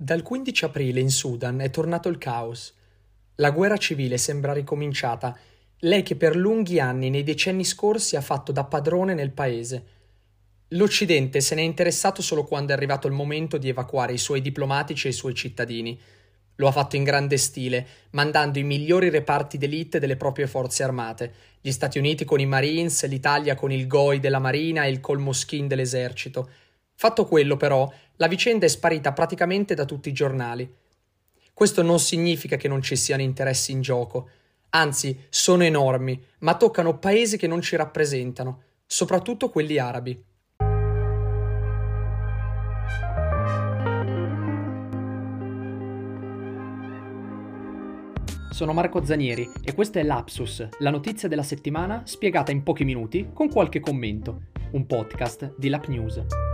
Dal 15 aprile in Sudan è tornato il caos. La guerra civile sembra ricominciata, lei che per lunghi anni nei decenni scorsi ha fatto da padrone nel paese. L'Occidente se n'è interessato solo quando è arrivato il momento di evacuare i suoi diplomatici e i suoi cittadini. Lo ha fatto in grande stile, mandando i migliori reparti d'elite delle proprie forze armate, gli Stati Uniti con i Marines, l'Italia con il GOI della Marina e il Colmoschin dell'esercito. Fatto quello, però, la vicenda è sparita praticamente da tutti i giornali. Questo non significa che non ci siano interessi in gioco, anzi sono enormi, ma toccano paesi che non ci rappresentano, soprattutto quelli arabi. Sono Marco Zanieri e questo è Lapsus, la notizia della settimana spiegata in pochi minuti con qualche commento, un podcast di Lap News.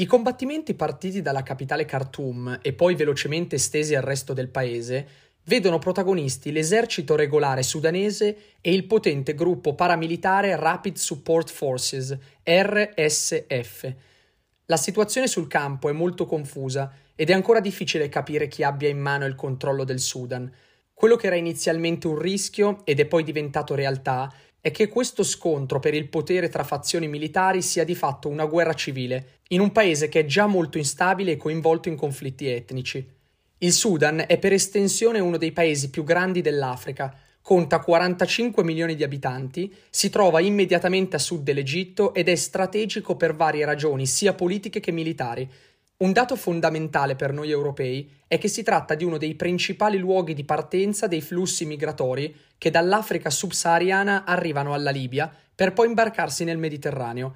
I combattimenti partiti dalla capitale Khartoum e poi velocemente estesi al resto del paese vedono protagonisti l'esercito regolare sudanese e il potente gruppo paramilitare Rapid Support Forces, RSF. La situazione sul campo è molto confusa ed è ancora difficile capire chi abbia in mano il controllo del Sudan. Quello che era inizialmente un rischio ed è poi diventato realtà è che questo scontro per il potere tra fazioni militari sia di fatto una guerra civile, in un paese che è già molto instabile e coinvolto in conflitti etnici. Il Sudan è per estensione uno dei paesi più grandi dell'Africa, conta 45 milioni di abitanti, si trova immediatamente a sud dell'Egitto ed è strategico per varie ragioni, sia politiche che militari, un dato fondamentale per noi europei è che si tratta di uno dei principali luoghi di partenza dei flussi migratori che dall'Africa subsahariana arrivano alla Libia per poi imbarcarsi nel Mediterraneo.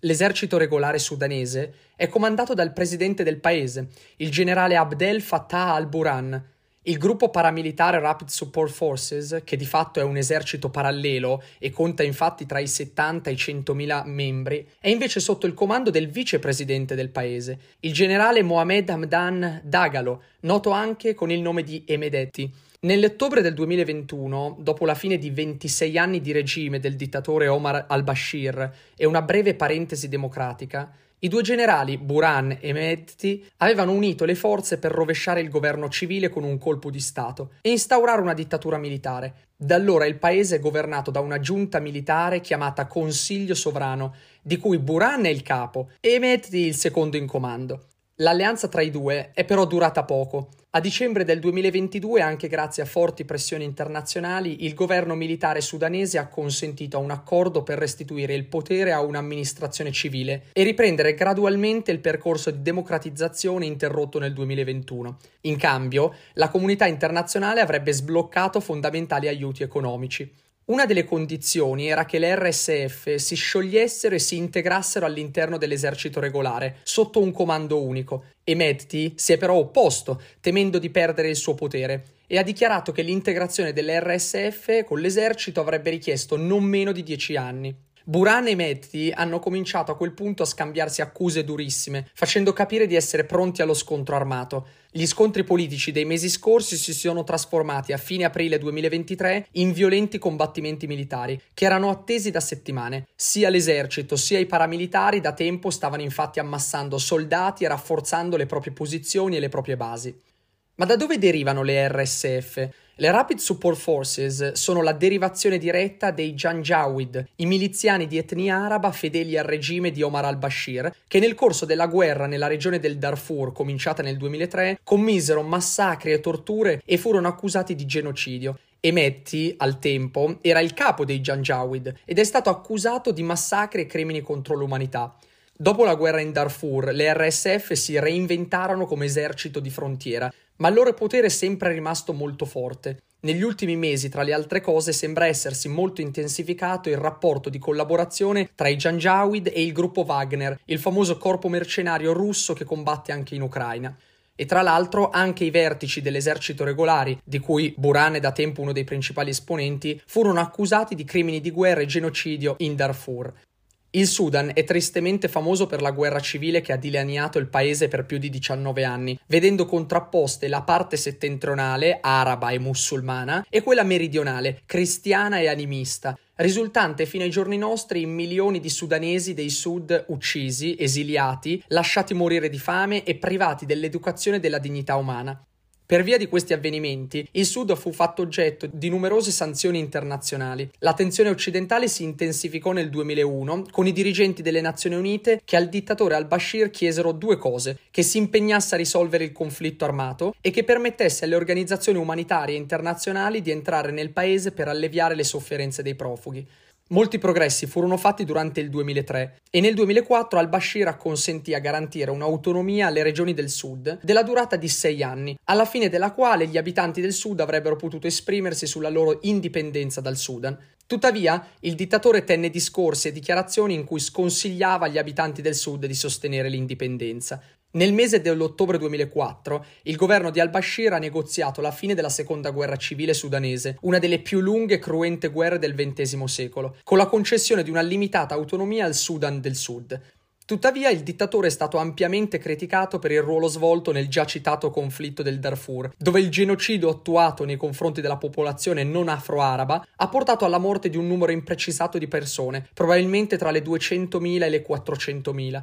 L'esercito regolare sudanese è comandato dal presidente del paese, il generale Abdel Fattah al-Burhan, il gruppo paramilitare Rapid Support Forces, che di fatto è un esercito parallelo e conta infatti tra i 70 e i 100.000 membri, è invece sotto il comando del vicepresidente del paese, il generale Mohamed Hamdan Dagalo, noto anche con il nome di Emedeti. Nell'ottobre del 2021, dopo la fine di 26 anni di regime del dittatore Omar al-Bashir e una breve parentesi democratica, i due generali, Buran e Mehdi, avevano unito le forze per rovesciare il governo civile con un colpo di Stato e instaurare una dittatura militare. Da allora il paese è governato da una giunta militare chiamata Consiglio Sovrano, di cui Buran è il capo e Mehdi il secondo in comando. L'alleanza tra i due è però durata poco. A dicembre del 2022, anche grazie a forti pressioni internazionali, il governo militare sudanese ha consentito un accordo per restituire il potere a un'amministrazione civile e riprendere gradualmente il percorso di democratizzazione interrotto nel 2021. In cambio, la comunità internazionale avrebbe sbloccato fondamentali aiuti economici. Una delle condizioni era che le RSF si sciogliessero e si integrassero all'interno dell'esercito regolare, sotto un comando unico, e Mehdi si è però opposto, temendo di perdere il suo potere, e ha dichiarato che l'integrazione delle RSF con l'esercito avrebbe richiesto non meno di dieci anni. Buran e Mehdi hanno cominciato a quel punto a scambiarsi accuse durissime, facendo capire di essere pronti allo scontro armato. Gli scontri politici dei mesi scorsi si sono trasformati a fine aprile 2023 in violenti combattimenti militari, che erano attesi da settimane. Sia l'esercito sia i paramilitari da tempo stavano infatti ammassando soldati e rafforzando le proprie posizioni e le proprie basi. Ma da dove derivano le RSF? Le Rapid Support Forces sono la derivazione diretta dei Janjaweed, i miliziani di etnia araba fedeli al regime di Omar al-Bashir, che nel corso della guerra nella regione del Darfur, cominciata nel 2003, commisero massacri e torture e furono accusati di genocidio. Emetti, al tempo, era il capo dei Janjaweed ed è stato accusato di massacri e crimini contro l'umanità. Dopo la guerra in Darfur, le RSF si reinventarono come esercito di frontiera, ma il loro potere è sempre rimasto molto forte. Negli ultimi mesi, tra le altre cose, sembra essersi molto intensificato il rapporto di collaborazione tra i Janjaweed e il gruppo Wagner, il famoso corpo mercenario russo che combatte anche in Ucraina. E tra l'altro anche i vertici dell'esercito regolari, di cui Buran è da tempo uno dei principali esponenti, furono accusati di crimini di guerra e genocidio in Darfur. Il Sudan è tristemente famoso per la guerra civile che ha dilaniato il paese per più di 19 anni, vedendo contrapposte la parte settentrionale, araba e musulmana, e quella meridionale, cristiana e animista, risultante fino ai giorni nostri in milioni di sudanesi dei sud uccisi, esiliati, lasciati morire di fame e privati dell'educazione e della dignità umana. Per via di questi avvenimenti, il Sud fu fatto oggetto di numerose sanzioni internazionali. La tensione occidentale si intensificò nel 2001 con i dirigenti delle Nazioni Unite che al dittatore al-Bashir chiesero due cose: che si impegnasse a risolvere il conflitto armato e che permettesse alle organizzazioni umanitarie internazionali di entrare nel paese per alleviare le sofferenze dei profughi. Molti progressi furono fatti durante il 2003 e nel 2004 al-Bashir acconsentì a garantire un'autonomia alle regioni del sud della durata di sei anni, alla fine della quale gli abitanti del sud avrebbero potuto esprimersi sulla loro indipendenza dal Sudan. Tuttavia, il dittatore tenne discorsi e dichiarazioni in cui sconsigliava agli abitanti del sud di sostenere l'indipendenza. Nel mese dell'ottobre 2004, il governo di al-Bashir ha negoziato la fine della seconda guerra civile sudanese, una delle più lunghe e cruente guerre del XX secolo, con la concessione di una limitata autonomia al Sudan del Sud. Tuttavia il dittatore è stato ampiamente criticato per il ruolo svolto nel già citato conflitto del Darfur, dove il genocidio attuato nei confronti della popolazione non afro-araba ha portato alla morte di un numero imprecisato di persone, probabilmente tra le 200.000 e le 400.000.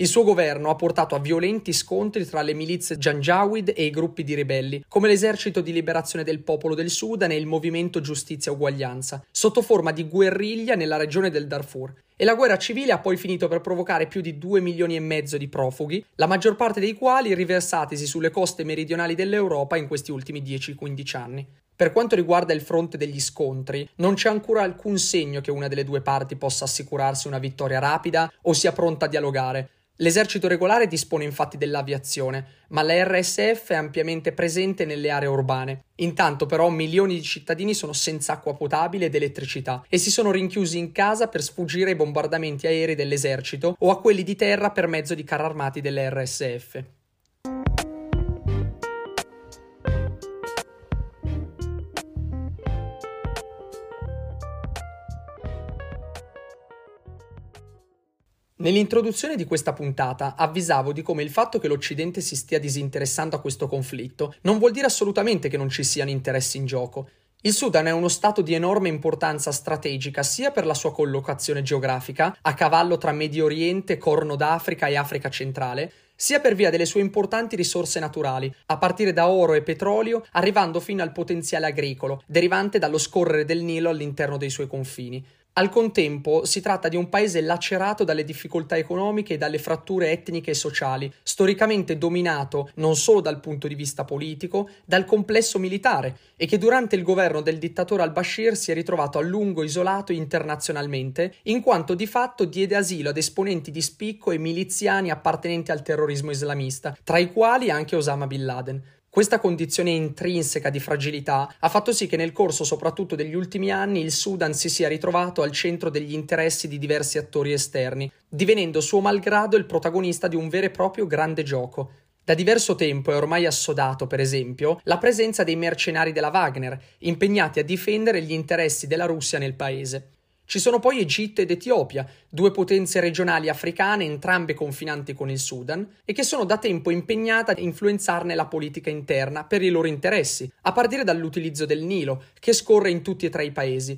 Il suo governo ha portato a violenti scontri tra le milizie Janjaweed e i gruppi di ribelli, come l'esercito di liberazione del popolo del Sudan e il movimento Giustizia e Uguaglianza, sotto forma di guerriglia nella regione del Darfur. E la guerra civile ha poi finito per provocare più di 2 milioni e mezzo di profughi, la maggior parte dei quali riversatisi sulle coste meridionali dell'Europa in questi ultimi 10-15 anni. Per quanto riguarda il fronte degli scontri, non c'è ancora alcun segno che una delle due parti possa assicurarsi una vittoria rapida o sia pronta a dialogare, L'esercito regolare dispone infatti dell'aviazione, ma la RSF è ampiamente presente nelle aree urbane. Intanto però milioni di cittadini sono senza acqua potabile ed elettricità e si sono rinchiusi in casa per sfuggire ai bombardamenti aerei dell'esercito o a quelli di terra per mezzo di carri armati delle RSF. Nell'introduzione di questa puntata avvisavo di come il fatto che l'Occidente si stia disinteressando a questo conflitto non vuol dire assolutamente che non ci siano interessi in gioco. Il Sudan è uno stato di enorme importanza strategica sia per la sua collocazione geografica, a cavallo tra Medio Oriente, Corno d'Africa e Africa centrale, sia per via delle sue importanti risorse naturali, a partire da oro e petrolio, arrivando fino al potenziale agricolo, derivante dallo scorrere del Nilo all'interno dei suoi confini. Al contempo si tratta di un paese lacerato dalle difficoltà economiche e dalle fratture etniche e sociali, storicamente dominato non solo dal punto di vista politico, dal complesso militare e che durante il governo del dittatore al-Bashir si è ritrovato a lungo isolato internazionalmente, in quanto di fatto diede asilo ad esponenti di spicco e miliziani appartenenti al terrorismo islamista, tra i quali anche Osama Bin Laden. Questa condizione intrinseca di fragilità ha fatto sì che nel corso soprattutto degli ultimi anni il Sudan si sia ritrovato al centro degli interessi di diversi attori esterni, divenendo suo malgrado il protagonista di un vero e proprio grande gioco. Da diverso tempo è ormai assodato, per esempio, la presenza dei mercenari della Wagner, impegnati a difendere gli interessi della Russia nel paese. Ci sono poi Egitto ed Etiopia, due potenze regionali africane entrambe confinanti con il Sudan e che sono da tempo impegnate a influenzarne la politica interna per i loro interessi, a partire dall'utilizzo del Nilo, che scorre in tutti e tre i paesi.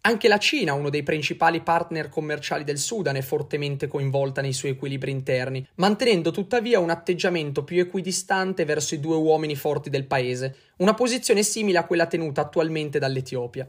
Anche la Cina, uno dei principali partner commerciali del Sudan, è fortemente coinvolta nei suoi equilibri interni, mantenendo tuttavia un atteggiamento più equidistante verso i due uomini forti del paese, una posizione simile a quella tenuta attualmente dall'Etiopia.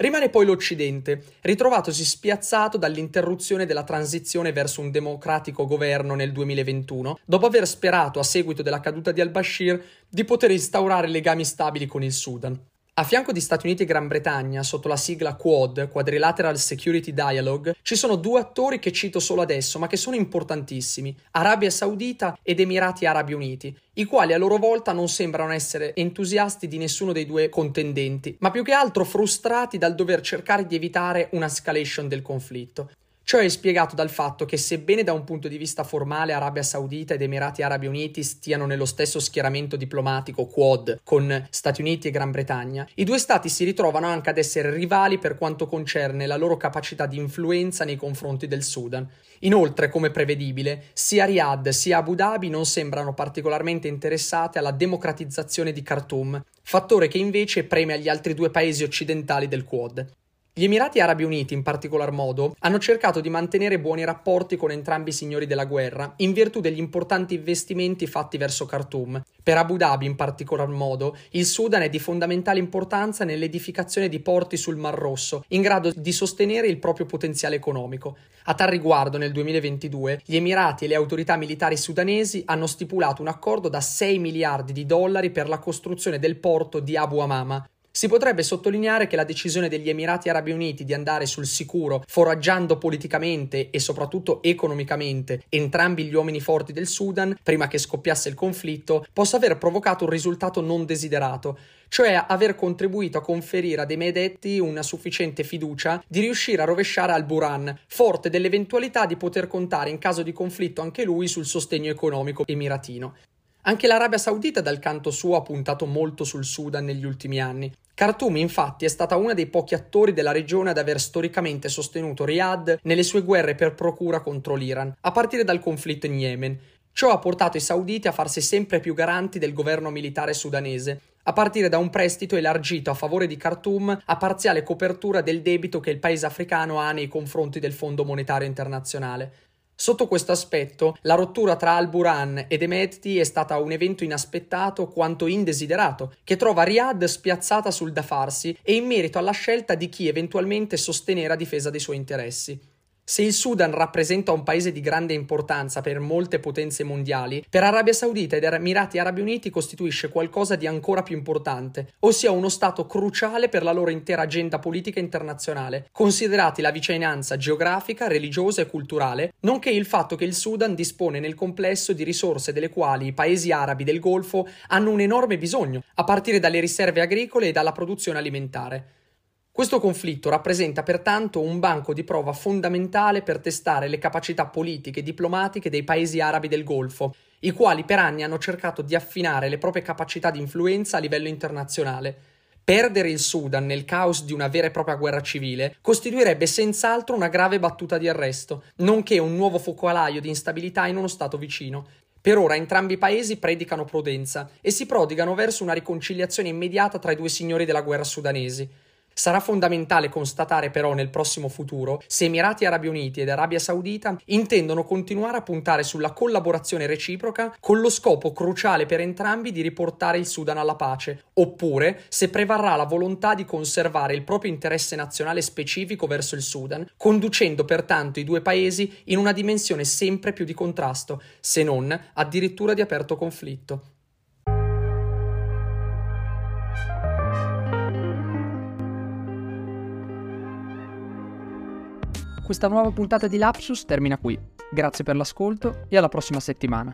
Rimane poi l'Occidente, ritrovatosi spiazzato dall'interruzione della transizione verso un democratico governo nel 2021, dopo aver sperato, a seguito della caduta di al-Bashir, di poter instaurare legami stabili con il Sudan. A fianco di Stati Uniti e Gran Bretagna, sotto la sigla Quad, Quadrilateral Security Dialogue, ci sono due attori che cito solo adesso, ma che sono importantissimi, Arabia Saudita ed Emirati Arabi Uniti, i quali a loro volta non sembrano essere entusiasti di nessuno dei due contendenti, ma più che altro frustrati dal dover cercare di evitare una escalation del conflitto. Ciò è spiegato dal fatto che sebbene da un punto di vista formale Arabia Saudita ed Emirati Arabi Uniti stiano nello stesso schieramento diplomatico Quad con Stati Uniti e Gran Bretagna, i due stati si ritrovano anche ad essere rivali per quanto concerne la loro capacità di influenza nei confronti del Sudan. Inoltre, come prevedibile, sia Riyadh sia Abu Dhabi non sembrano particolarmente interessate alla democratizzazione di Khartoum, fattore che invece preme agli altri due paesi occidentali del Quad. Gli Emirati Arabi Uniti, in particolar modo, hanno cercato di mantenere buoni rapporti con entrambi i signori della guerra, in virtù degli importanti investimenti fatti verso Khartoum. Per Abu Dhabi, in particolar modo, il Sudan è di fondamentale importanza nell'edificazione di porti sul Mar Rosso, in grado di sostenere il proprio potenziale economico. A tal riguardo, nel 2022, gli Emirati e le autorità militari sudanesi hanno stipulato un accordo da 6 miliardi di dollari per la costruzione del porto di Abu Amama, si potrebbe sottolineare che la decisione degli Emirati Arabi Uniti di andare sul sicuro, foraggiando politicamente e soprattutto economicamente entrambi gli uomini forti del Sudan, prima che scoppiasse il conflitto, possa aver provocato un risultato non desiderato, cioè aver contribuito a conferire ad Emedetti una sufficiente fiducia di riuscire a rovesciare al-Buran, forte dell'eventualità di poter contare in caso di conflitto anche lui sul sostegno economico emiratino. Anche l'Arabia Saudita dal canto suo ha puntato molto sul Sudan negli ultimi anni. Khartoum infatti è stata una dei pochi attori della regione ad aver storicamente sostenuto Riyadh nelle sue guerre per procura contro l'Iran, a partire dal conflitto in Yemen. Ciò ha portato i sauditi a farsi sempre più garanti del governo militare sudanese, a partire da un prestito elargito a favore di Khartoum a parziale copertura del debito che il paese africano ha nei confronti del Fondo Monetario Internazionale. Sotto questo aspetto, la rottura tra Al-Buran ed Emeti è stata un evento inaspettato quanto indesiderato, che trova Riyadh spiazzata sul da farsi e in merito alla scelta di chi eventualmente sostenere a difesa dei suoi interessi. Se il Sudan rappresenta un paese di grande importanza per molte potenze mondiali, per Arabia Saudita ed Emirati Arabi Uniti costituisce qualcosa di ancora più importante, ossia uno stato cruciale per la loro intera agenda politica internazionale, considerati la vicinanza geografica, religiosa e culturale, nonché il fatto che il Sudan dispone nel complesso di risorse delle quali i paesi arabi del Golfo hanno un enorme bisogno, a partire dalle riserve agricole e dalla produzione alimentare. Questo conflitto rappresenta pertanto un banco di prova fondamentale per testare le capacità politiche e diplomatiche dei paesi arabi del Golfo, i quali per anni hanno cercato di affinare le proprie capacità di influenza a livello internazionale. Perdere il Sudan nel caos di una vera e propria guerra civile costituirebbe senz'altro una grave battuta di arresto, nonché un nuovo focolaio di instabilità in uno stato vicino. Per ora entrambi i paesi predicano prudenza e si prodigano verso una riconciliazione immediata tra i due signori della guerra sudanesi. Sarà fondamentale constatare però nel prossimo futuro se Emirati Arabi Uniti ed Arabia Saudita intendono continuare a puntare sulla collaborazione reciproca con lo scopo cruciale per entrambi di riportare il Sudan alla pace, oppure se prevarrà la volontà di conservare il proprio interesse nazionale specifico verso il Sudan, conducendo pertanto i due paesi in una dimensione sempre più di contrasto, se non addirittura di aperto conflitto. Questa nuova puntata di Lapsus termina qui. Grazie per l'ascolto e alla prossima settimana.